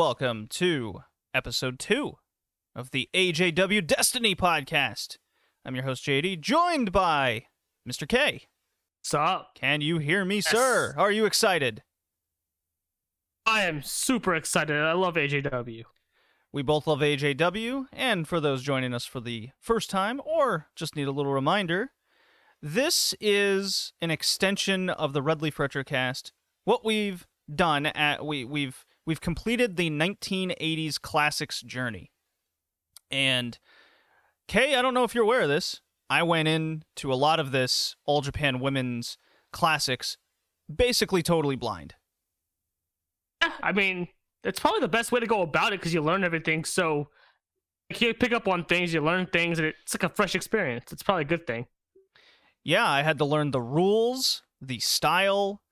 welcome to episode two of the AJW Destiny podcast. I'm your host, JD, joined by Mr. K. Sup? Can you hear me, sir? Are you excited? I am super excited. I love AJW. We both love AJW, and for those joining us for the first time or just need a little reminder, this is an extension of the Red Leaf Retrocast. What we've done at we we've we've completed the 1980s classics journey. And Kay, I don't know if you're aware of this. I went into a lot of this All Japan Women's Classics basically totally blind. I mean, it's probably the best way to go about it because you learn everything. So you pick up on things, you learn things, and it's like a fresh experience. It's probably a good thing. Yeah, I had to learn the rules, the style,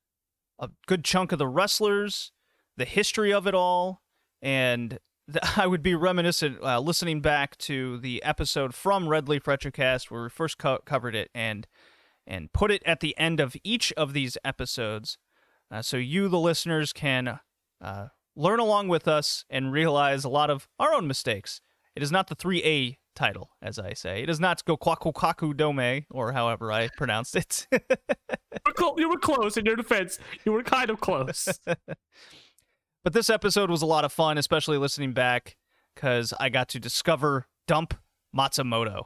a good chunk of the wrestlers, the history of it all, and th- I would be reminiscent uh, listening back to the episode from Red Leaf Retrocast where we first co- covered it and and put it at the end of each of these episodes, uh, so you, the listeners, can uh, learn along with us and realize a lot of our own mistakes. It is not the 3A title, as I say. It is not go kwaku kwaku dome, or however I pronounced it. you were close in your defense. You were kind of close. but this episode was a lot of fun, especially listening back, because I got to discover Dump Matsumoto.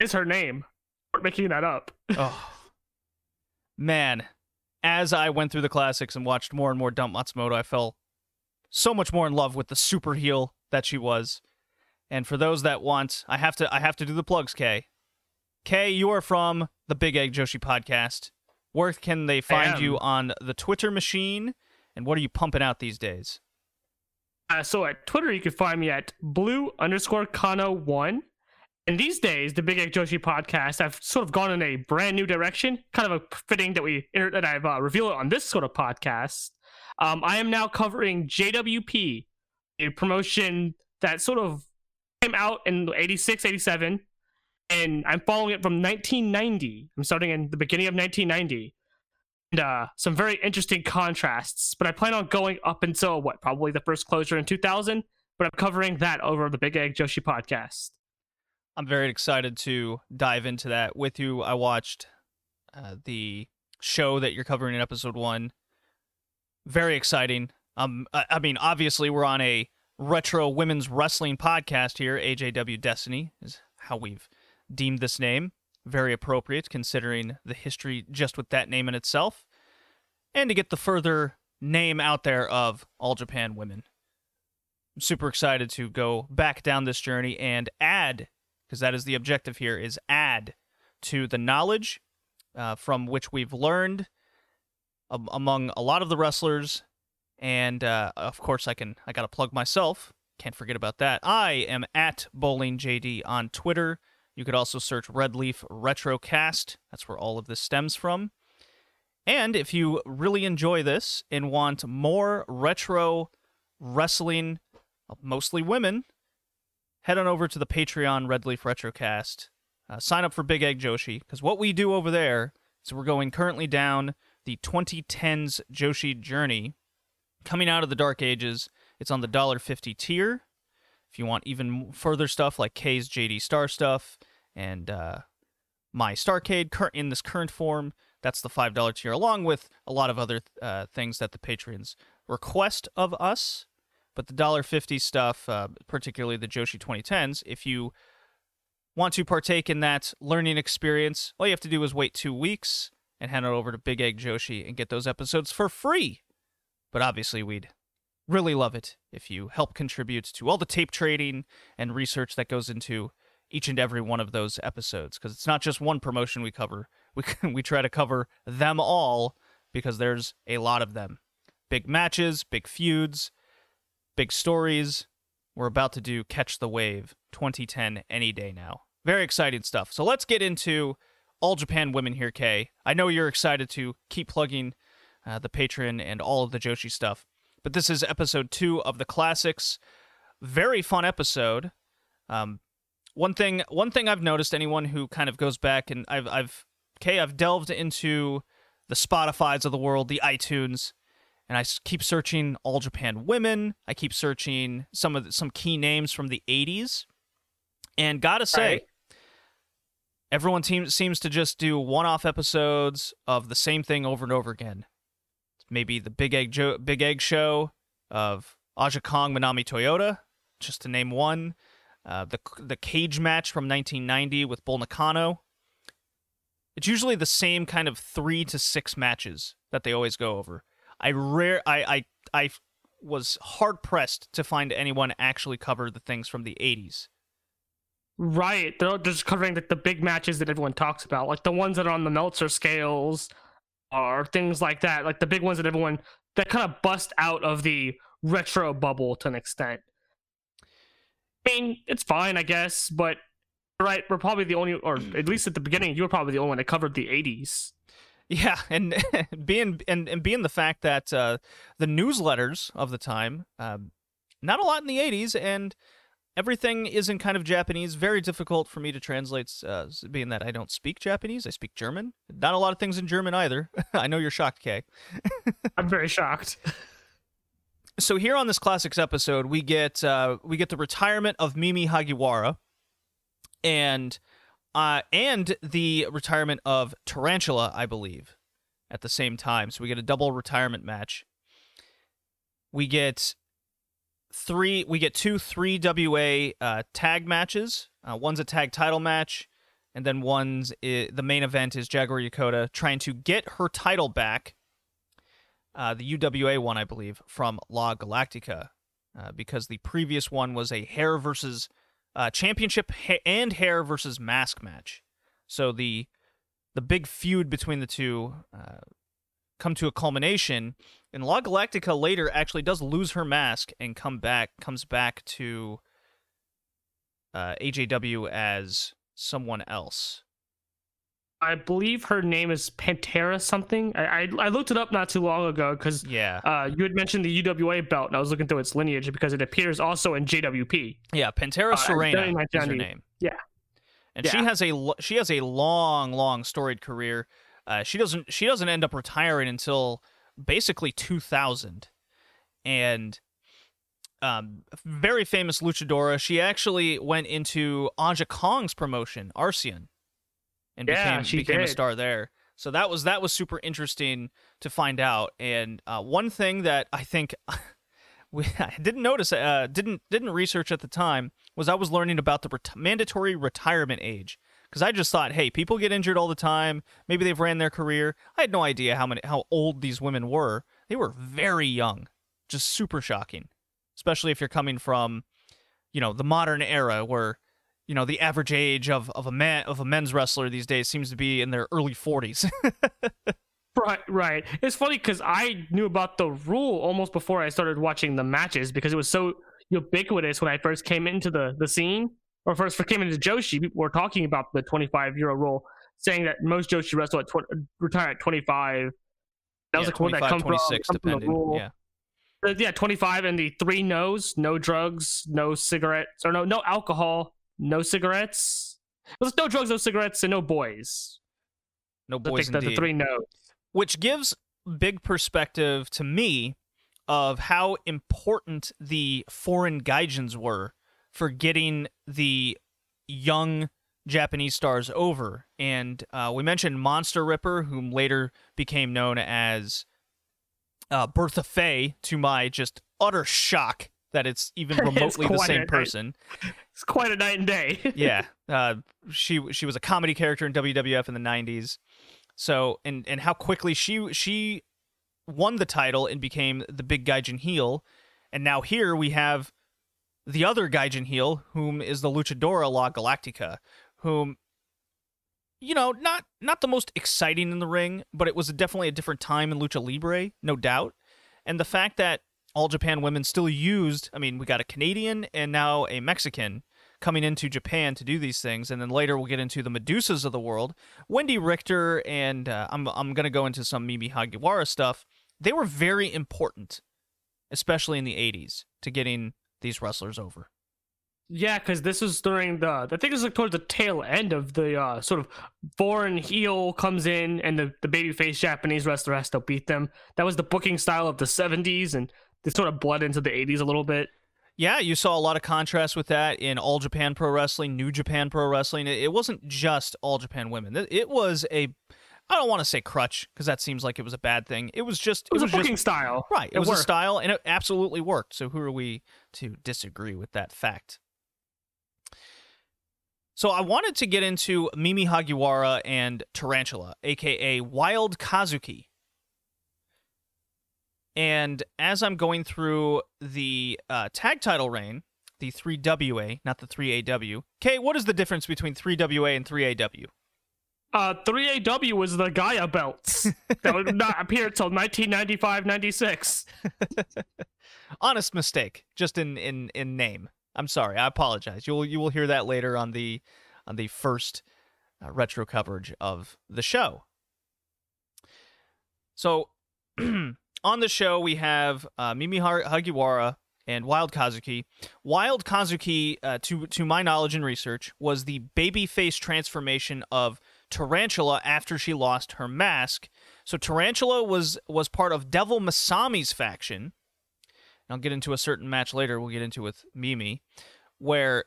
Is her name. We're making that up. oh. Man, as I went through the classics and watched more and more Dump Matsumoto, I fell so much more in love with the super heel that she was. And for those that want, I have to I have to do the plugs, Kay. Kay, you are from the Big Egg Joshi podcast. Where can they find you on the Twitter machine? And what are you pumping out these days? Uh, so at Twitter, you can find me at blue underscore Kano one. And these days, the Big Egg Joshi podcast, I've sort of gone in a brand new direction. Kind of a fitting that we that I've uh, revealed on this sort of podcast. Um, I am now covering JWP, a promotion that sort of came out in 86, 87, and I'm following it from 1990. I'm starting in the beginning of 1990. And uh, some very interesting contrasts, but I plan on going up until what, probably the first closure in 2000, but I'm covering that over the Big Egg Joshi podcast. I'm very excited to dive into that with you. I watched uh, the show that you're covering in episode one. Very exciting. Um, I, I mean, obviously, we're on a retro women's wrestling podcast here. AJW Destiny is how we've deemed this name. Very appropriate considering the history just with that name in itself. And to get the further name out there of All Japan Women. I'm super excited to go back down this journey and add, because that is the objective here, is add to the knowledge uh, from which we've learned um, among a lot of the wrestlers and uh, of course, I can I gotta plug myself. Can't forget about that. I am at BowlingJD on Twitter. You could also search Red Leaf Retrocast. That's where all of this stems from. And if you really enjoy this and want more retro wrestling, mostly women, head on over to the Patreon Red Leaf Retrocast. Uh, sign up for Big Egg Joshi because what we do over there is we're going currently down the 2010s Joshi journey coming out of the Dark Ages. It's on the $1.50 tier. If you want even further stuff like K's JD Star stuff and uh, my Starcade in this current form, that's the $5 tier, along with a lot of other uh, things that the patrons request of us. But the $1.50 stuff, uh, particularly the Joshi 2010s, if you want to partake in that learning experience, all you have to do is wait two weeks and head on over to Big Egg Joshi and get those episodes for free. But obviously, we'd really love it if you help contribute to all the tape trading and research that goes into each and every one of those episodes because it's not just one promotion we cover. We we try to cover them all because there's a lot of them. Big matches, big feuds, big stories. We're about to do Catch the Wave 2010 any day now. Very exciting stuff. So let's get into All Japan Women here, Kay. I know you're excited to keep plugging uh, the patron, and all of the Joshi stuff. But this is episode two of the classics. Very fun episode. Um, one thing, one thing I've noticed. Anyone who kind of goes back and I've, I've, okay, I've delved into the Spotify's of the world, the iTunes, and I keep searching All Japan Women. I keep searching some of the, some key names from the 80s, and gotta say, Right. everyone seems seems to just do one-off episodes of the same thing over and over again. Maybe the Big Egg jo- Big Egg Show of Aja Kong Manami Toyota, just to name one. Uh, the the cage match from 1990 with Bull Nakano. It's usually the same kind of three to six matches that they always go over. I rare I I I was hard pressed to find anyone actually cover the things from the 80s. Right. They're just covering like the big matches that everyone talks about, like the ones that are on the Meltzer scales or things like that, like the big ones that everyone that kind of bust out of the retro bubble to an extent. I mean, it's fine, I guess, but right, we're probably the only, or at least at the beginning, you were probably the only one that covered the '80s. Yeah, and being and, and being the fact that uh, the newsletters of the time, um, not a lot in the '80s, and everything is in kind of Japanese. Very difficult for me to translate, uh, being that I don't speak Japanese. I speak German. Not a lot of things in German either. I know you're shocked, Kay. I'm very shocked. So here on this classics episode, we get uh, we get the retirement of Mimi Hagiwara, and uh, and the retirement of Tarantula, I believe, at the same time. So we get a double retirement match. We get three. We get two three WA uh, tag matches. Uh, one's a tag title match, and then one's the main event is Jaguar Yokota trying to get her title back. Uh, the UWA one, I believe, from La Galactica, uh, because the previous one was a hair versus uh, championship ha- and hair versus mask match. So the the big feud between the two uh, come to a culmination, and La Galactica later actually does lose her mask and come back comes back to uh, AJW as someone else. I believe her name is Pantera something. I I, I looked it up not too long ago because Yeah, uh, you had mentioned the UWA belt, and I was looking through its lineage because it appears also in JWP. yeah, Pantera uh, Serena is her name. yeah. and she has a she has a long, long storied career. Uh, she doesn't she doesn't end up retiring until basically 2000, and um, very famous luchadora. She actually went into Aja Kong's promotion, Arsion, and Yeah, became she became a star there. So that was that was super interesting to find out. And uh, one thing that I think we I didn't notice, uh, didn't didn't research at the time, was I was learning about the ret- mandatory retirement age. Because I just thought, hey, people get injured all the time. Maybe they've ran their career. I had no idea how many how old these women were. They were very young, just super shocking. Especially if you're coming from, you know, the modern era where, you know, the average age of, of a man of a men's wrestler these days seems to be in their early 40s. Right, right. It's funny because I knew about the rule almost before I started watching the matches because it was so ubiquitous when I first came into the, the scene or first came into Joshi. People were talking about the 25 year old rule, saying that most Joshi wrestle at tw- retire at 25. That was a quote that 25, come from, 26, come from the depending. rule. Yeah. Uh, yeah, 25 and the three no's, no drugs, no cigarettes, or no no alcohol, no cigarettes. It was no drugs, no cigarettes, and no boys. No I boys think that the three no's. which gives big perspective to me of how important the foreign gaijins were for getting the young Japanese stars over. And uh, we mentioned Monster Ripper, whom later became known as uh, Bertha Faye, to my just utter shock that it's even It's remotely the same person. It's quite a night and day. yeah, uh, she she was a comedy character in WWF in the '90s. So and and how quickly she she won the title and became the big Gaijin heel, and now here we have the other Gaijin heel, whom is the Luchadora La Galactica, whom you know not not the most exciting in the ring, but it was definitely a different time in Lucha Libre, no doubt, and the fact that all Japan women still used. I mean, we got a Canadian and now a Mexican coming into Japan to do these things, and then later we'll get into the Medusas of the world, Wendy Richter, and uh, I'm I'm gonna go into some Mimi Hagiwara stuff. They were very important, especially in the '80s, to getting these wrestlers over. Yeah, because this was during the I think it's like towards the tail end of the uh, sort of foreign heel comes in and the, the babyface Japanese wrestler has to beat them. That was the booking style of the seventies and they sort of bled into the eighties a little bit. Yeah, you saw a lot of contrast with that in All Japan Pro Wrestling, New Japan Pro Wrestling. It wasn't just All Japan Women. It was a I don't want to say crutch because that seems like it was a bad thing. It was just it was, it was a booking just, style, right? It, It was worked. a style, and it absolutely worked. So who are we to disagree with that fact? So I wanted to get into Mimi Hagiwara and Tarantula, aka Wild Kazuki. And as I'm going through the uh, tag title reign, the 3WA, not the 3AW. Kay, what is the difference between 3WA and 3AW? Uh, 3AW was the Gaia belts that would not appear until 1995-96. Honest mistake, just in in in name. I'm sorry. I apologize. You'll you will hear that later on the on the first uh, retro coverage of the show. So, on the show we have uh, Mimi Hagiwara and Wild Kazuki. Wild Kazuki, uh, to to my knowledge and research, was the babyface transformation of Tarantula after she lost her mask. So Tarantula was was part of Devil Masami's faction. I'll get into a certain match later. We'll get into with Mimi, where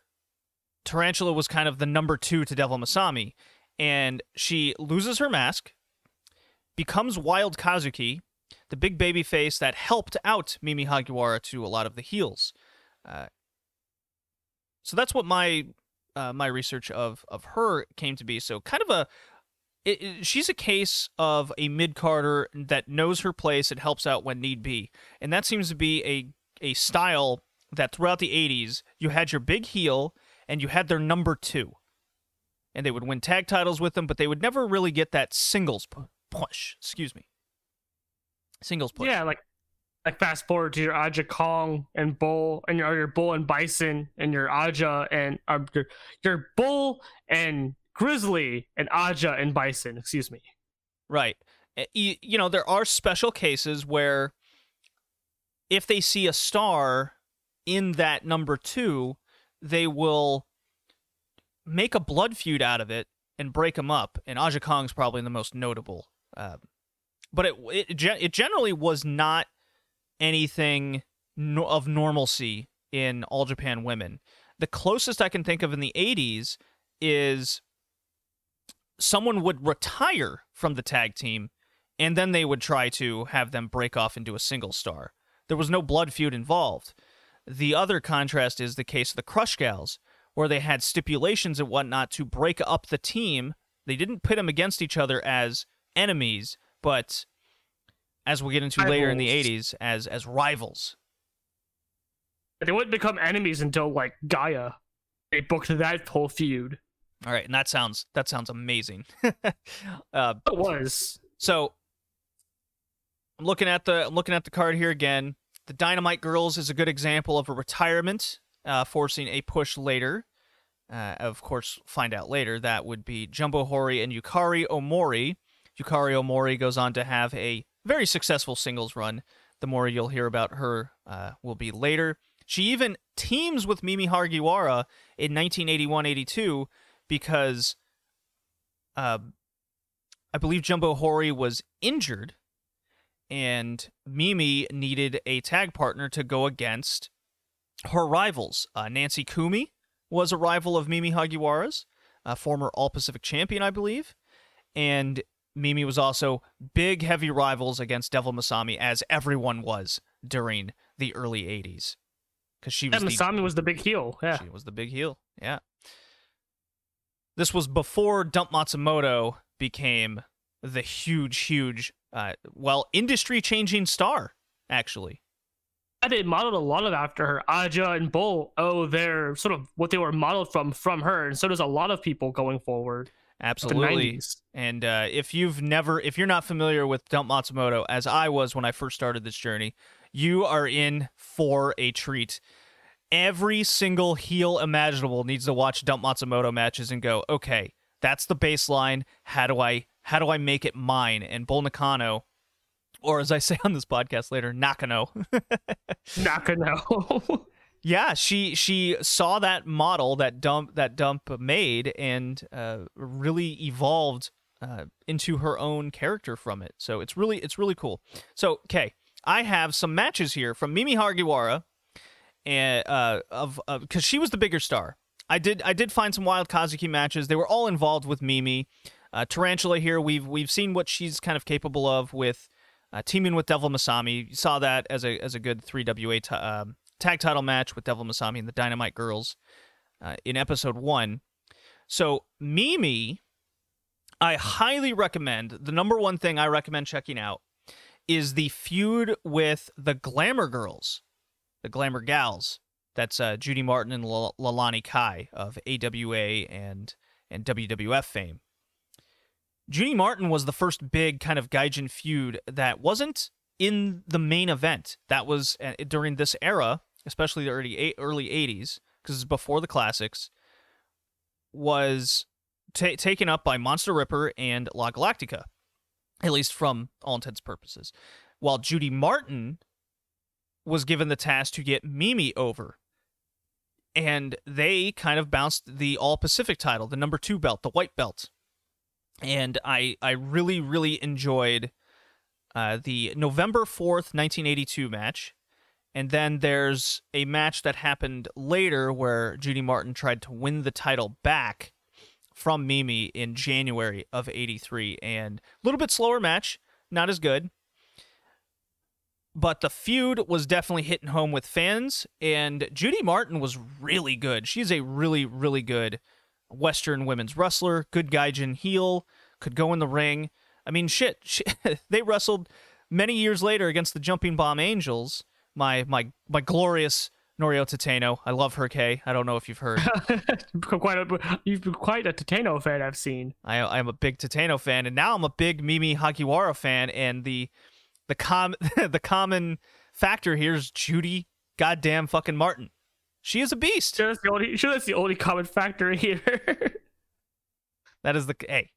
Tarantula was kind of the number two to Devil Masami, and she loses her mask, becomes Wild Kazuki, the big baby face that helped out Mimi Hagiwara to a lot of the heels. Uh, so that's what my uh, my research of of her came to be. So kind of a it, it- she's a case of a mid Carter that knows her place and helps out when need be, and that seems to be a a style that throughout the '80s you had your big heel and you had their number two, and they would win tag titles with them, but they would never really get that singles pu- push. Excuse me, singles push. Yeah, like like fast forward to your Aja Kong and Bull and your your Bull and Bison and your Aja and uh, your your Bull and Grizzly and Aja and Bison. Excuse me. Right. Uh, You, you know, there are special cases where if they see a star in that number two, they will make a blood feud out of it and break them up. And Aja Kong's probably the most notable. Uh, but it, it it generally was not anything no- of normalcy in All Japan Women. The closest I can think of in the 80s is someone would retire from the tag team and then they would try to have them break off into a single star. There was no blood feud involved. The other contrast is the case of the Crush Gals, where they had stipulations and whatnot to break up the team. They didn't pit them against each other as enemies, but as we'll get into later in the 80s, as as rivals. They wouldn't become enemies until like Gaia. They booked that whole feud. All right, and that sounds that sounds amazing. uh, It was. So I'm looking at the I'm looking at the card here again. The Dynamite Girls is a good example of a retirement, uh, forcing a push later. Uh, of course, find out later that would be Jumbo Hori and Yukari Omori. Yukari Omori goes on to have a very successful singles run. The more you'll hear about her uh, will be later. She even teams with Mimi Hagiwara in 1981-82 because uh, I believe Jumbo Hori was injured, and Mimi needed a tag partner to go against her rivals. Uh, Nancy Kumi was a rival of Mimi Hagiwara's, a former All Pacific champion, I believe, and Mimi was also big, heavy rivals against Devil Masami, as everyone was during the early '80s, because she was And the Masami was the big heel. Yeah. she was the big heel. Yeah. This was before Dump Matsumoto became the huge, huge, uh, well, industry changing star, actually. And they modeled a lot of after her. Aja and Bull owe their sort of what they were modeled from from her, and so does a lot of people going forward. Absolutely. And uh, if you've never, if you're not familiar with Dump Matsumoto, as I was when I first started this journey, you are in for a treat. Every single heel imaginable needs to watch Dump Matsumoto matches and go, okay, that's the baseline. How do I, how do I make it mine? And Bull Nakano, or as I say on this podcast later, Nakano, Nakano. yeah, she she saw that model that dump that dump made and uh, really evolved uh, into her own character from it. So it's really it's really cool. So okay, I have some matches here from Mimi Hagiwara, and uh, of because she was the bigger star. I did I did find some wild Kazuki matches. They were all involved with Mimi. Uh, Tarantula here, we've we've seen what she's kind of capable of with uh, teaming with Devil Masami. You saw that as a as a good three WA t- um, tag title match with Devil Masami and the Dynamite Girls uh, in episode one. So Mimi, I highly recommend. The number one thing I recommend checking out is the feud with the Glamour Girls, the Glamour Gals. That's uh, Judy Martin and L- Leilani Kai of AWA and and WWF fame. Judy Martin was the first big kind of Gaijin feud that wasn't in the main event. That was uh, during this era especially the early early 80s, because it's before the classics, was ta- taken up by Monster Ripper and La Galactica, at least from all intents and purposes. While Judy Martin was given the task to get Mimi over. And they kind of bounced the All Pacific title, the number two belt, the white belt. And I, I really, really enjoyed uh, the November 4th, 1982 match and then there's a match that happened later where Judy Martin tried to win the title back from Mimi in January of 83 and a little bit slower match, not as good. But the feud was definitely hitting home with fans and Judy Martin was really good. She's a really really good western women's wrestler, good gaijin heel, could go in the ring. I mean shit, she, they wrestled many years later against the Jumping Bomb Angels my my my glorious Noriyo Tateno. I love her, Kay. I don't know if you've heard. quite a, you've been quite a Tateno fan, I've seen. I, I'm a big Tateno fan, and now I'm a big Mimi Hagiwara fan. And the the com the common factor here is Judy goddamn fucking Martin. She is a beast. Sure, that's the only, sure that's the only common factor here. that is the hey.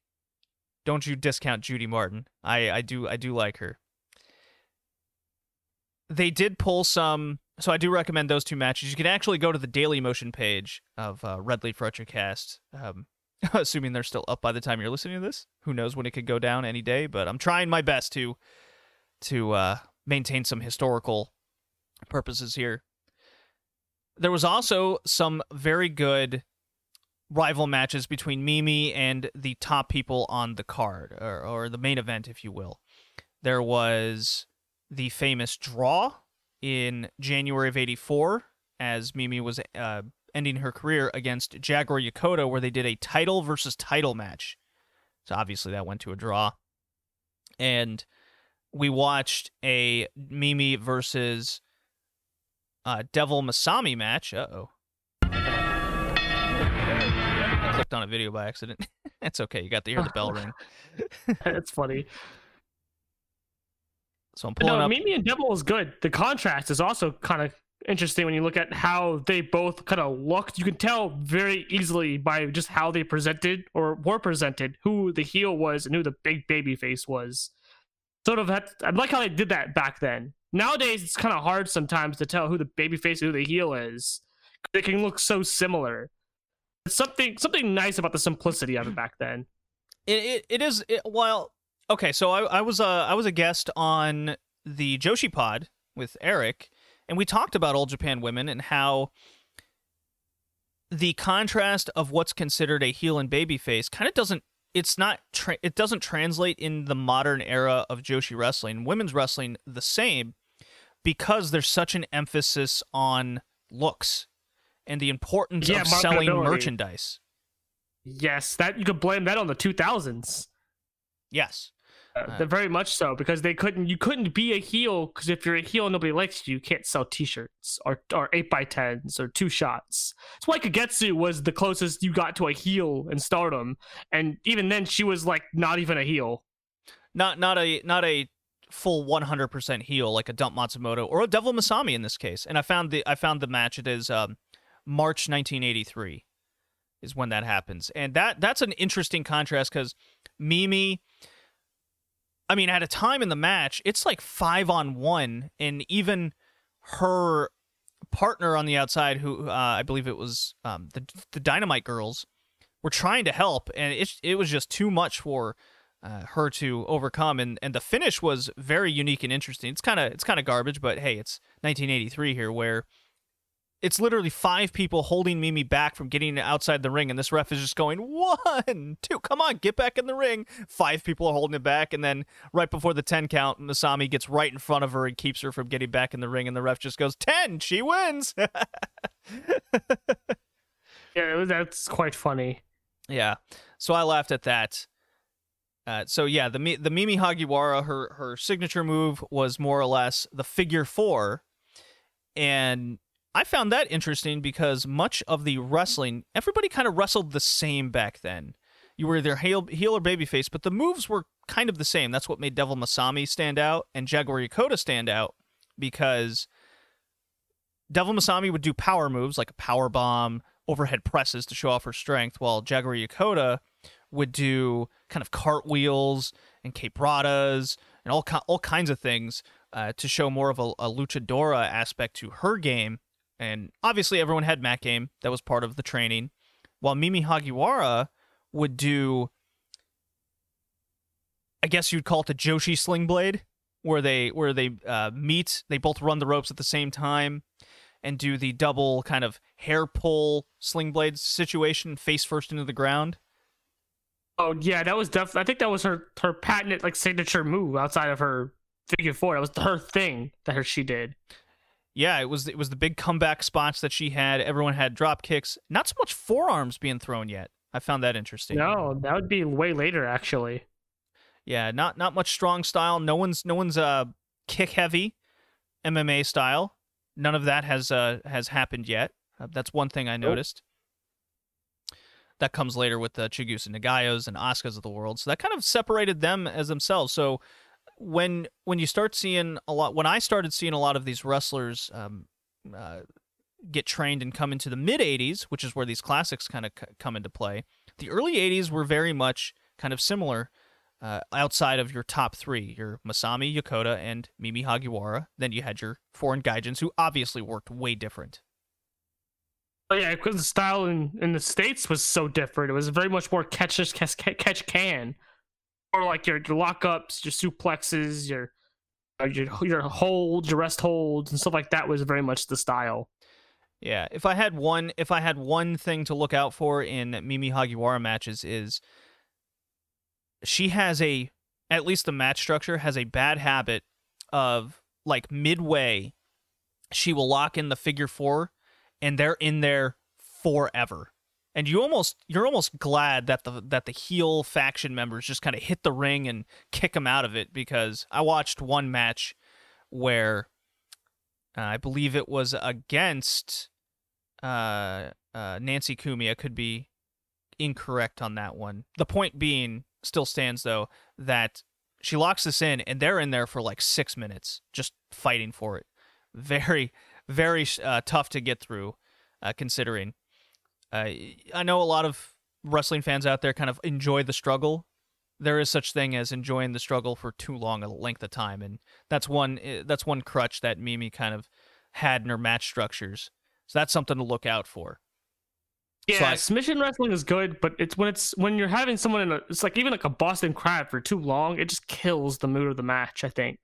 Don't you discount Judy Martin? I I do I do like her they did pull some. So I do recommend those two matches. You can actually go to the Daily Motion page of uh, Red Leaf Retrocast. Um, assuming they're still up by the time you're listening to this. Who knows when it could go down any day? But I'm trying my best to to uh, maintain some historical purposes here. There was also some very good rival matches between Mimi and the top people on the card, or, or the main event, if you will. There was the famous draw in January of 84 as Mimi was uh, ending her career against Jaguar Yokota, where they did a title versus title match. So obviously that went to a draw. And we watched a Mimi versus uh, Devil Masami match. Uh oh. Clicked on a video by accident. It's okay. You got to hear the bell ring. That's funny. So I'm pulling no, up. Mimi and Devil is good. The contrast is also kind of interesting when you look at how they both kind of looked. You can tell very easily by just how they presented or were presented who the heel was and who the big baby face was. Sort of, had, I like how they did that back then. Nowadays, it's kind of hard sometimes to tell who the baby face and who the heel is. They can look so similar. It's something something nice about the simplicity of it back then. It it, it is. It, while Okay, so I, I was a I was a guest on the Joshi Pod with Eric, and we talked about old Japan Women and how the contrast of what's considered a heel and baby face kind of doesn't it's not tra- it doesn't translate in the modern era of Joshi wrestling. Women's wrestling the same because there's such an emphasis on looks and the importance yeah, of selling merchandise. Yes, that you could blame that on the 2000s. Yes. Uh, very much so because they couldn't you couldn't be a heel because if you're a heel nobody likes you you can't sell t-shirts or or 8 by 10s or two shots. That's why kagetsu was the closest you got to a heel in stardom and even then she was like not even a heel. Not not a not a full 100% heel like a dump matsumoto or a devil masami in this case. And i found the i found the match. It is um, march 1983 is when that happens. And that that's an interesting contrast because mimi I mean, at a time in the match, it's like five on one, and even her partner on the outside, who uh, I believe it was um, the the Dynamite Girls, were trying to help, and it it was just too much for uh, her to overcome. And and the finish was very unique and interesting. It's kind of it's kind of garbage, but hey, it's 1983 here, where it's literally five people holding Mimi back from getting outside the ring, and this ref is just going one, two, come on, get back in the ring. Five people are holding it back, and then right before the ten count, Masami gets right in front of her and keeps her from getting back in the ring, and the ref just goes ten, she wins. yeah, that's quite funny. Yeah, so I laughed at that. Uh, so yeah, the the Mimi Hagiwara, her her signature move was more or less the figure four, and I found that interesting because much of the wrestling, everybody kind of wrestled the same back then. You were either heel, heel or babyface, but the moves were kind of the same. That's what made Devil Masami stand out and Jaguar Yokota stand out because Devil Masami would do power moves like a power bomb, overhead presses to show off her strength, while Jaguar Yokota would do kind of cartwheels and quebradas and all all kinds of things uh, to show more of a, a luchadora aspect to her game and obviously, everyone had mat game. That was part of the training. While Mimi Hagiwara would do, I guess you'd call it the Joshi Sling Blade, where they where they uh, meet. They both run the ropes at the same time and do the double kind of hair pull sling blade situation, face first into the ground. Oh yeah, that was definitely. I think that was her her patented like signature move outside of her figure four. That was her thing that her she did yeah, it was it was the big comeback spots that she had. Everyone had drop kicks, not so much forearms being thrown yet. I found that interesting. No, that would be way later actually. Yeah, not not much strong style. No one's no one's uh kick heavy MMA style. None of that has uh has happened yet. Uh, that's one thing I noticed. That comes later with the Chigusa Nagayos and Asukas of the world. So that kind of separated them as themselves. So when when you start seeing a lot, when I started seeing a lot of these wrestlers um, uh, get trained and come into the mid '80s, which is where these classics kind of c- come into play, the early '80s were very much kind of similar. Uh, outside of your top three, your Masami, Yokota, and Mimi Hagiwara, then you had your foreign gaijins who obviously worked way different. Oh yeah, because the style in, in the states was so different. It was very much more catch catch catch can or like your, your lockups, your suplexes, your uh, your your holds, your rest holds, and stuff like that was very much the style. Yeah, if I had one, if I had one thing to look out for in Mimi Hagiwara matches is she has a at least the match structure has a bad habit of like midway she will lock in the figure four and they're in there forever and you almost you're almost glad that the that the heel faction members just kind of hit the ring and kick them out of it because I watched one match where uh, I believe it was against uh, uh, Nancy Kumia. Could be incorrect on that one. The point being still stands though that she locks this in and they're in there for like six minutes just fighting for it. Very very uh, tough to get through, uh, considering uh, I know a lot of wrestling fans out there kind of enjoy the struggle. There is such thing as enjoying the struggle for too long a length of time, and that's one eh, that's one crutch that Mimi kind of had in her match structures. So that's something to look out for. Yeah, so I, submission wrestling is good, but it's when it's when you're having someone in a it's like even like a Boston crab for too long, it just kills the mood of the match. I think.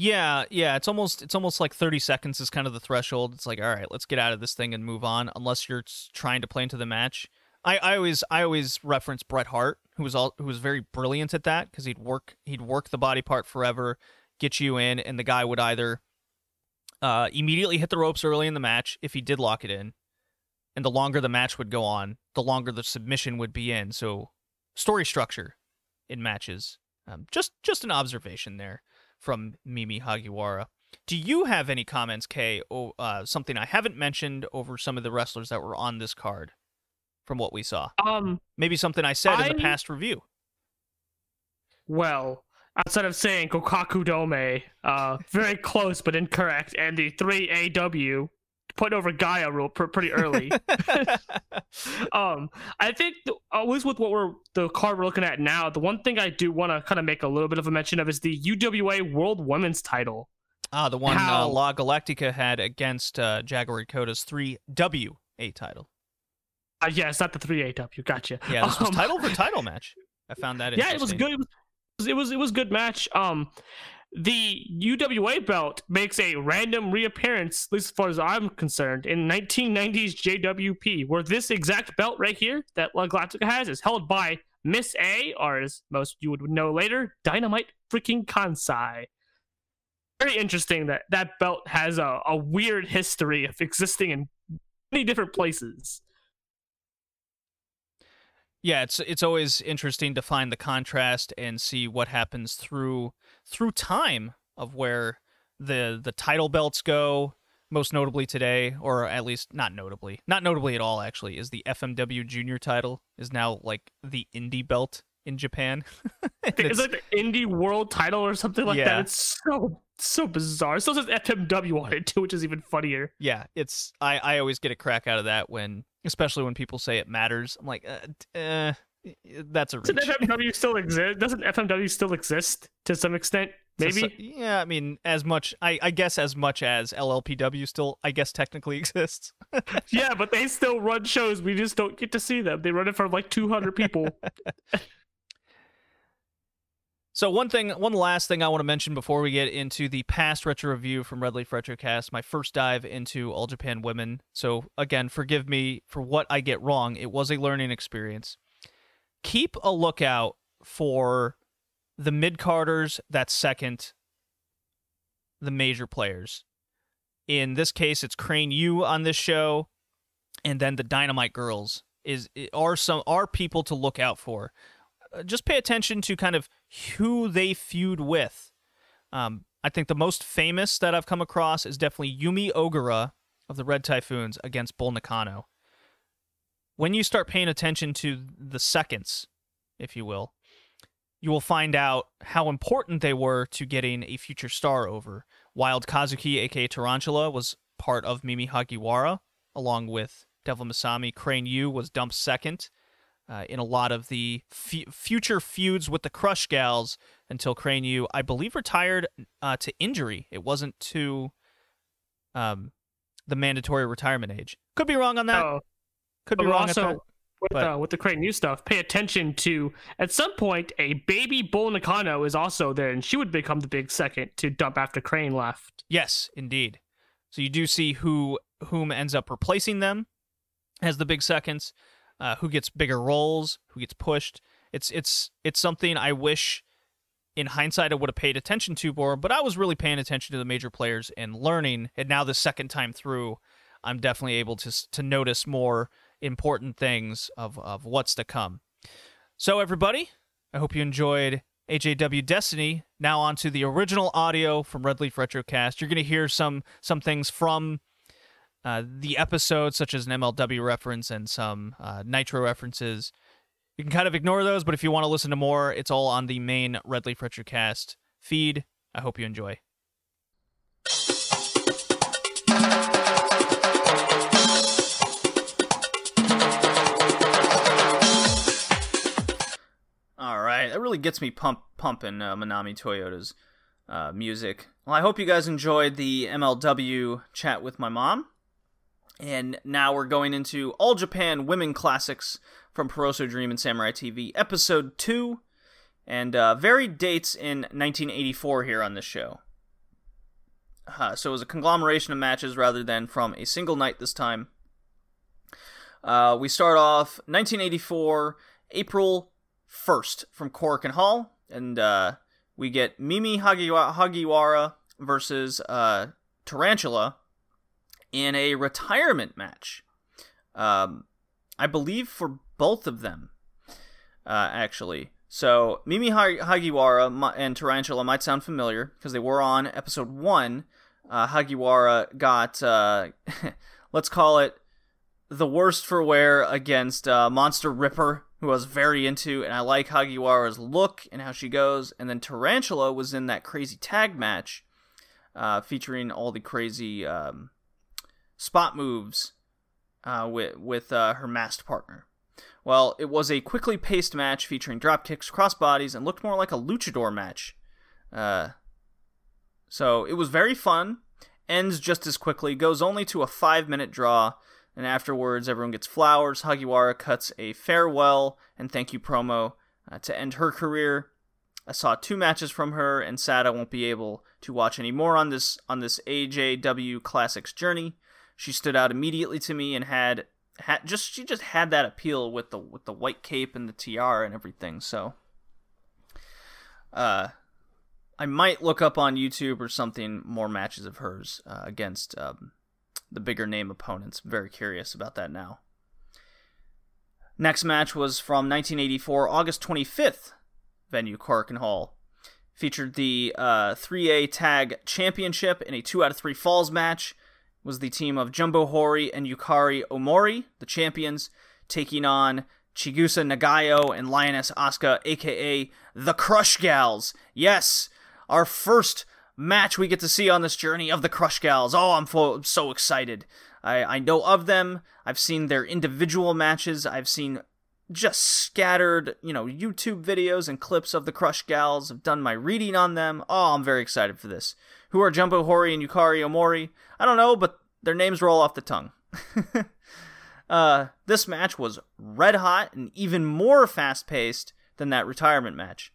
Yeah, yeah, it's almost it's almost like 30 seconds is kind of the threshold. It's like, all right, let's get out of this thing and move on unless you're trying to play into the match. I, I always I always reference Bret Hart, who was all who was very brilliant at that because he'd work he'd work the body part forever, get you in, and the guy would either uh, immediately hit the ropes early in the match if he did lock it in, and the longer the match would go on, the longer the submission would be in. So story structure in matches, um, just just an observation there from Mimi Hagiwara. Do you have any comments, Kay, or uh, something I haven't mentioned over some of the wrestlers that were on this card from what we saw? Um, Maybe something I said I... in the past review. Well, outside of saying Kokaku Dome, uh, very close but incorrect, and the 3AW put over Gaia real pretty early. um, I think the, always with what we're the card we're looking at now, the one thing I do want to kind of make a little bit of a mention of is the UWA World Women's Title. Ah, the one uh, La Galactica had against uh, Jaguar Yokota's 3WA title. Uh, yeah, it's not the three AW. Gotcha. Yeah, this was Um, title for title match. I found that yeah, it was good. It was, it was it was good match. Um, the UWA belt makes a random reappearance, at least as far as I'm concerned, in 1990s JWP, where this exact belt right here that La Galactica has is held by Miss A, or as most you would know later, Dynamite freaking Kansai. Very interesting that that belt has a, a weird history of existing in many different places. Yeah, it's it's always interesting to find the contrast and see what happens through through time of where the the title belts go. Most notably today, or at least not notably, not notably at all. Actually, is the FMW Junior title is now like the indie belt in Japan. It's it's- like the indie world title or something like Yeah. that. It's so so bizarre. It still says FMW on it too, which is even funnier. yeah, it's I I always get a crack out of that when, especially when people say it matters. I'm like, uh, uh that's a Does reach. FMW still exist? Doesn't FMW still exist to some extent? Maybe. so- yeah, I mean, as much, I, I guess, as much as LLPW still, I guess, technically exists. yeah, but they still run shows. We just don't get to see them. They run it for like 200 people. So one thing, one last thing I want to mention before we get into the past retro review from Red Leaf Retrocast, my first dive into All Japan Women. So again, forgive me for what I get wrong. It was a learning experience. Keep a lookout for the mid carders that second the major players. In this case, it's Crane Yu on this show, and then the Dynamite Girls is are some are people to look out for. Uh, Just pay attention to kind of who they feud with. Um, I think the most famous that I've come across is definitely Yumi Ogura of the Red Typhoons against Bull Nakano. When you start paying attention to the seconds, if you will, you will find out how important they were to getting a future star over. Wild Kazuki, aka Tarantula, was part of Mimi Hagiwara, along with Devil Masami. Crane Yu was dumped second uh, in a lot of the f- future feuds with the Crush Gals until Crane Yu, I believe, retired uh, to injury. It wasn't to um, the mandatory retirement age. Could be wrong on that. Oh, Could but be wrong at that. also with but- uh, with the Crane Yu stuff. Pay attention to at some point a baby Bull Nakano is also there, and she would become the big second to dump after Crane left. Yes, indeed. So you do see who whom ends up replacing them as the big seconds, uh, who gets bigger roles, who gets pushed. It's it's it's something I wish in hindsight I would have paid attention to more, but I was really paying attention to the major players and learning. And now the second time through, I'm definitely able to to notice more important things of of what's to come. So everybody, I hope you enjoyed AJW Destiny. Now on to the original audio from Red Leaf Retrocast. You're going to hear some some things from uh, the episode, such as an MLW reference and some uh, Nitro references. You can kind of ignore those, but if you want to listen to more, it's all on the main Red Leaf Retrocast feed. I hope you enjoy. All right, that really gets me pump pumping uh, Manami Toyota's uh, music. Well, I hope you guys enjoyed the MLW chat with my mom. And now we're going into All Japan Women Classics from Peroso Dream and Samurai TV, Episode 2, and uh, varied dates in 1984 here on this show. Uh, so it was a conglomeration of matches rather than from a single night this time. Uh, we start off 1984, April 1st from Korakuen Hall, and uh, we get Mimi Hagiwa- Hagiwara versus uh, Tarantula in a retirement match. Um, I believe for both of them, uh, actually. So Mimi Ha- Hagiwara and Tarantula might sound familiar because they were on episode one. Uh, Hagiwara got, uh, let's call it, the worst for wear against uh, Monster Ripper, who I was very into, and I like Hagiwara's look and how she goes. And then Tarantula was in that crazy tag match, uh, featuring all the crazy um, spot moves uh, with with uh, her masked partner. Well, it was a quickly paced match featuring drop kicks, crossbodies, and looked more like a luchador match. Uh, So it was very fun. Ends just as quickly. Goes only to a five minute draw. And afterwards, everyone gets flowers. Hagiwara cuts a farewell and thank you promo uh, to end her career. I saw two matches from her, and sad I won't be able to watch any more on this on this AJW Classics journey. She stood out immediately to me and had had just she just had that appeal with the with the white cape and the tiara and everything. So, uh, I might look up on YouTube or something more matches of hers uh, against um, the bigger name opponents. Very curious about that now. Next match was from 1984, August 25th, venue Korakuen Hall. Featured the uh, 3A Tag Championship in a 2 out of 3 falls match. Was the team of Jumbo Hori and Yukari Omori, the champions, taking on Chigusa Nagayo and Lioness Asuka, aka the Crush Gals. Yes, our first match we get to see on this journey of the Crush Gals. Oh, I'm fo- so excited. I, I know of them. I've seen their individual matches. I've seen just scattered, you know, YouTube videos and clips of the Crush Gals. I've done my reading on them. Oh, I'm very excited for this. Who are Jumbo Hori and Yukari Omori? I don't know, but their names roll off the tongue. uh, this match was red hot and even more fast paced than that retirement match.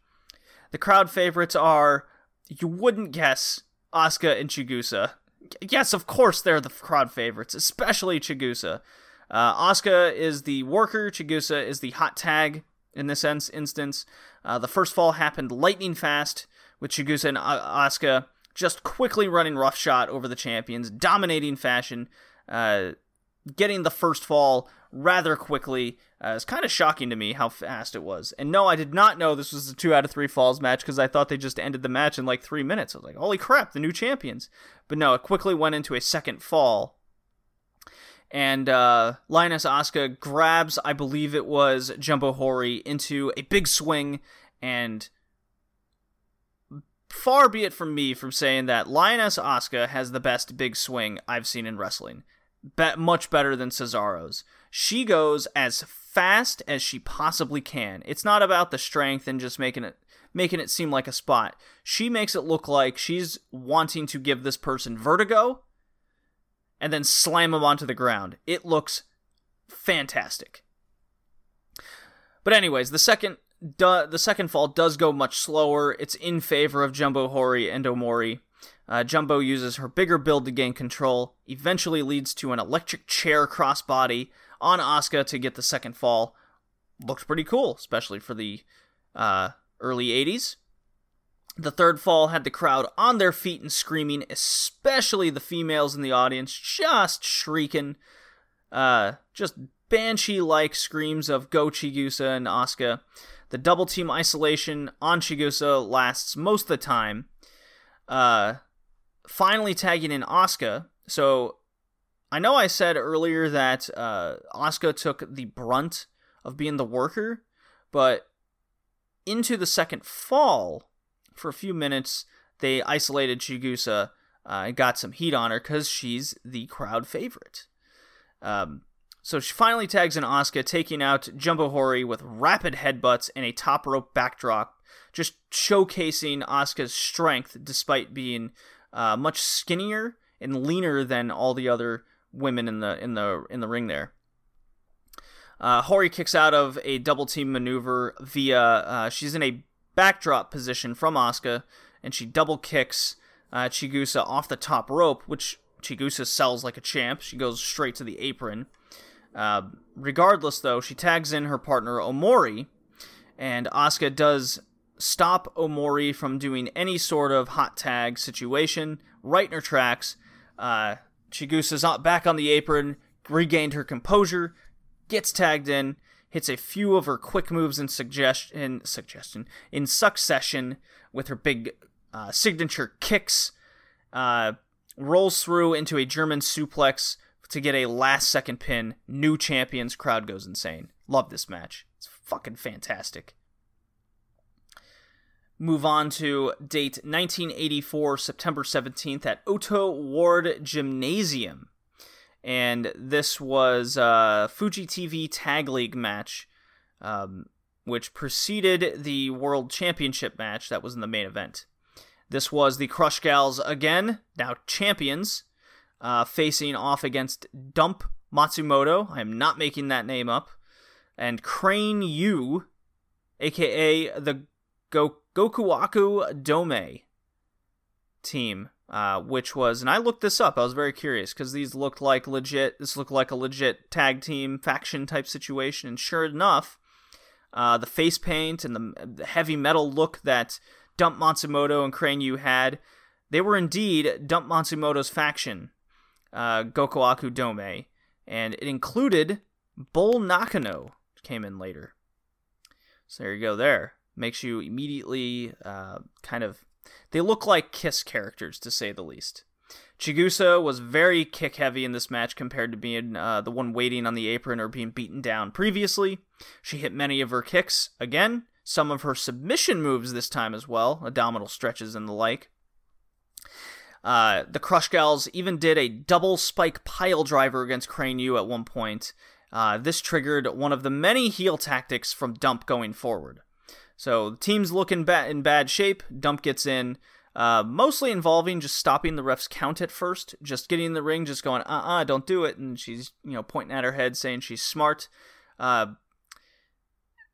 The crowd favorites are, you wouldn't guess, Asuka and Chigusa yes, of course they're the crowd favorites, especially Chigusa. Uh, Asuka is the worker, Chigusa is the hot tag in this instance. Uh, the first fall happened lightning fast, with Chigusa and Asuka just quickly running roughshod over the champions, dominating fashion, uh, getting the first fall rather quickly. Uh, it's kind of shocking to me how fast it was. And no, I did not know this was a two out of three falls match because I thought they just ended the match in like three minutes. I was like, holy crap, the new champions. But no, it quickly went into a second fall. And uh, Lioness Asuka grabs, I believe it was Jumbo Hori, into a big swing. And far be it from me from saying that Lioness Asuka has the best big swing I've seen in wrestling. Be- much better than Cesaro's. She goes as fast as she possibly can. It's not about the strength and just making it making it seem like a spot. She makes it look like she's wanting to give this person vertigo and then slam him onto the ground. It looks fantastic. But anyways, the second du- the second fall does go much slower. It's in favor of Jumbo Hori and Omori. Uh, Jumbo uses her bigger build to gain control, eventually leads to an electric chair crossbody on Asuka to get the second fall. Looked pretty cool, especially for the uh, early 80s. The third fall had the crowd on their feet and screaming, especially the females in the audience, just shrieking. Uh, just banshee like screams of Go Chigusa and Asuka. The double team isolation on Chigusa lasts most of the time. Uh, finally tagging in Asuka. So I know I said earlier that uh, Asuka took the brunt of being the worker, but into the second fall, for a few minutes, they isolated Chigusa uh, and got some heat on her because she's the crowd favorite. Um, so she finally tags in Asuka, taking out Jumbo Hori with rapid headbutts and a top rope backdrop, just showcasing Asuka's strength despite being uh, much skinnier and leaner than all the other women in the in the in the ring there. Uh, Hori kicks out of a double team maneuver via uh, she's in a backdrop position from Asuka, and she double kicks uh, Chigusa off the top rope, which Chigusa sells like a champ. She goes straight to the apron. Uh, regardless, though, she tags in her partner Omori, and Asuka does stop Omori from doing any sort of hot tag situation right in her tracks. Uh, Chigusa's back on the apron, regained her composure, gets tagged in, hits a few of her quick moves in suggestion, suggestion in succession with her big uh, signature kicks, uh, rolls through into a German suplex to get a last second pin. New champions, crowd goes insane. Love this match. It's fucking fantastic. Move on to date 1984, September 17th at Oto Ward Gymnasium and this was a Fuji TV Tag League match, um, which preceded the World Championship match that was in the main event. This was the Crush Gals again, now champions, uh, facing off against Dump Matsumoto. I am not making that name up. And Crane Yu, aka the Go- Gokuaku Domei team, uh, which was, and I looked this up. I was very curious because these looked like legit. This looked like a legit tag team faction type situation, and sure enough, uh, the face paint and the, the heavy metal look that Dump Matsumoto and Crane Yu had, they were indeed Dump Matsumoto's faction, uh, Gokuaku Domei, and it included Bull Nakano, came in later. So there you go. There makes you immediately uh, kind of. They look like Kiss characters, to say the least. Chigusa was very kick heavy in this match compared to being uh, the one waiting on the apron or being beaten down previously. She hit many of her kicks again, some of her submission moves this time as well, abdominal stretches and the like. Uh, the Crush Gals even did a double spike pile driver against Crane Yu at one point. Uh, this triggered one of the many heel tactics from Dump going forward. So the team's looking ba- in bad shape. Dump gets in, uh, mostly involving just stopping the ref's count at first, just getting in the ring, just going, uh uh-uh, uh, don't do it. And she's, you know, pointing at her head saying she's smart. Uh,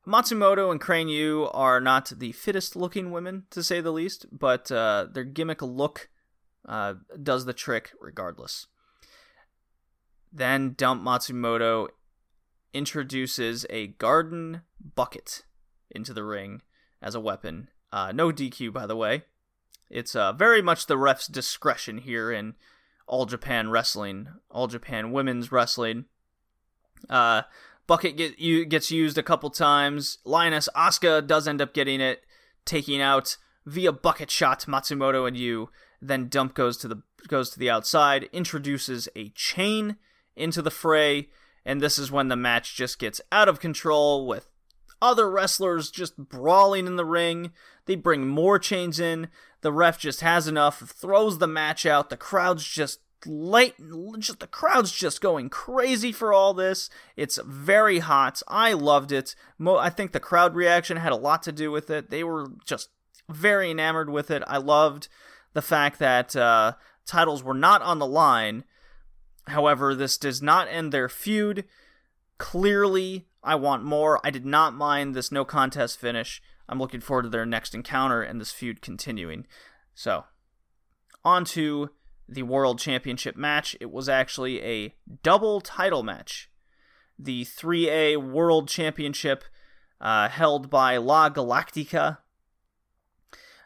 Matsumoto and Crane Yu are not the fittest looking women, to say the least, but uh, their gimmick look uh, does the trick regardless. Then Dump Matsumoto introduces a garden bucket into the ring as a weapon. Uh, no DQ, by the way. It's uh, very much the ref's discretion here in All Japan Wrestling, All Japan Women's Wrestling. Uh, bucket get, you, gets used a couple times. Lioness Asuka does end up getting it, taking out via bucket shot Matsumoto and Yu. Then Dump goes to the goes to the outside, introduces a chain into the fray, and this is when the match just gets out of control with other wrestlers just brawling in the ring. They bring more chains in. The ref just has enough, throws the match out. The crowd's just late just the crowd's just going crazy for all this it's very hot i loved it Mo- i think the crowd reaction had a lot to do with it they were just very enamored with it i loved the fact that uh, titles were not on the line however this does not end their feud clearly I want more. I did not mind this no contest finish. I'm looking forward to their next encounter and this feud continuing. So, on to the World Championship match. It was actually a double title match. The 3A World Championship uh, held by La Galactica,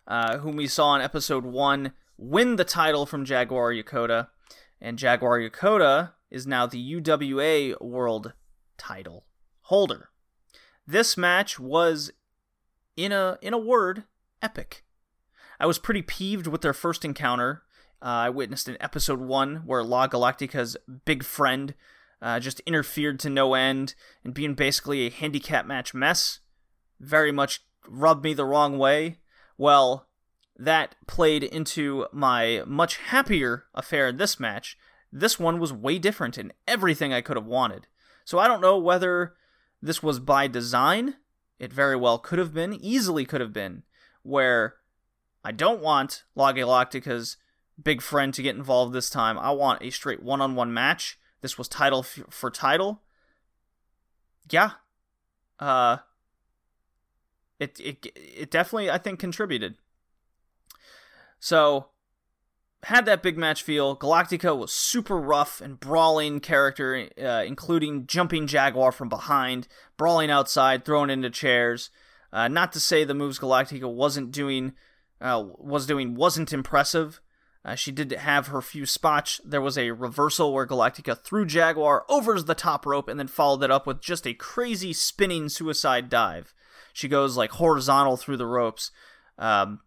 uh, whom we saw in episode 1 win the title from Jaguar Yokota. And Jaguar Yokota is now the UWA World title holder. This match was in a in a word epic. I was pretty peeved with their first encounter. Uh, I witnessed in episode one where La Galactica's big friend uh, just interfered to no end and being basically a handicap match mess. Very much rubbed me the wrong way. Well, that played into my much happier affair in this match. This one was way different in everything I could have wanted. So I don't know whether this was by design. It very well could have been, easily could have been, where I don't want La big friend to get involved this time. I want a straight one on one match. This was title f- for title. Yeah. Uh, it, it, it definitely, I think, contributed. So, had that big match feel. Galactica was super rough and brawling character, uh, including jumping Jaguar from behind, brawling outside, throwing into chairs. Uh, not to say the moves Galactica wasn't doing, uh, was doing wasn't impressive. Uh, she did have her few spots. There was a reversal where Galactica threw Jaguar over the top rope and then followed it up with just a crazy spinning suicide dive. She goes like horizontal through the ropes. Um,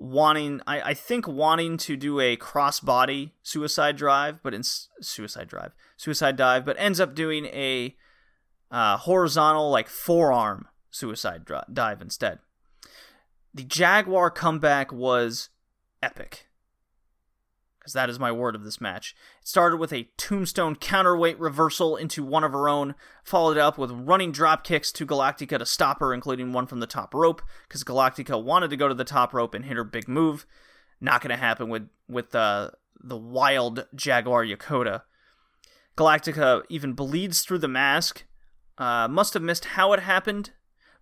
wanting I, I think wanting to do a crossbody suicide drive but in suicide drive suicide dive but ends up doing a uh, horizontal like forearm suicide dri- dive instead the jaguar comeback was epic because that is my word of this match. It started with a tombstone counterweight reversal into one of her own, followed up with running drop kicks to Galactica to stop her, including one from the top rope, because Galactica wanted to go to the top rope and hit her big move. Not going to happen with with uh, the wild Jaguar Yokota. Galactica even bleeds through the mask. Uh, must have missed how it happened,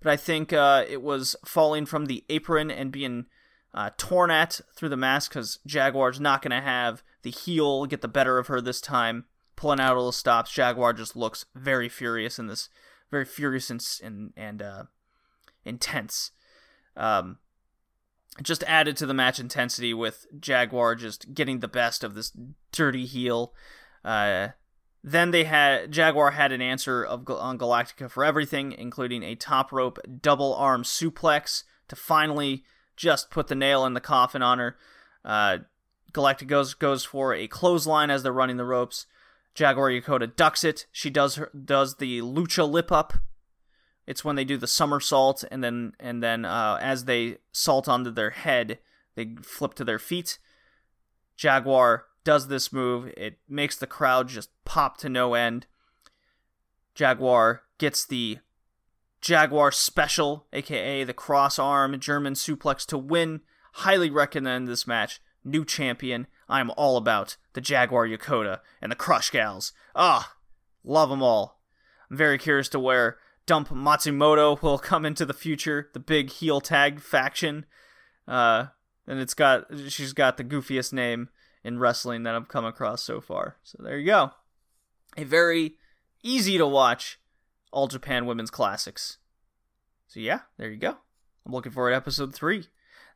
but I think uh, it was falling from the apron and being uh, torn at through the mask because Jaguar's not going to have the heel get the better of her this time. Pulling out all the stops, Jaguar just looks very furious in this, very furious and and, and uh, intense. Um, just added to the match intensity with Jaguar just getting the best of this dirty heel. Uh, then they had Jaguar had an answer of on Galactica for everything, including a top rope double arm suplex to finally just put the nail in the coffin on her. Uh, Galactic goes goes for a clothesline as they're running the ropes. Jaguar Yokota ducks it. She does her does the lucha lip up. It's when they do the somersault and then and then uh, as they salt onto their head, they flip to their feet. Jaguar does this move. It makes the crowd just pop to no end. Jaguar gets the Jaguar Special, aka the cross arm German suplex to win. Highly recommend this match. New champion. I am all about the Jaguar Yokota and the Crush Gals. Ah, love them all. I'm very curious to where Dump Matsumoto will come into the future, the big heel tag faction. Uh, and it's got she's got the goofiest name in wrestling that I've come across so far. So there you go. A very easy to watch all Japan Women's Classics. So yeah, there you go. I'm looking forward to episode three.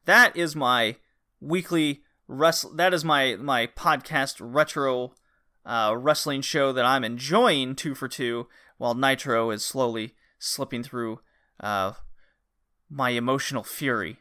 That is my weekly wrestle. That is my my podcast retro uh, wrestling show that I'm enjoying two for two, while Nitro is slowly slipping through uh, my emotional fury.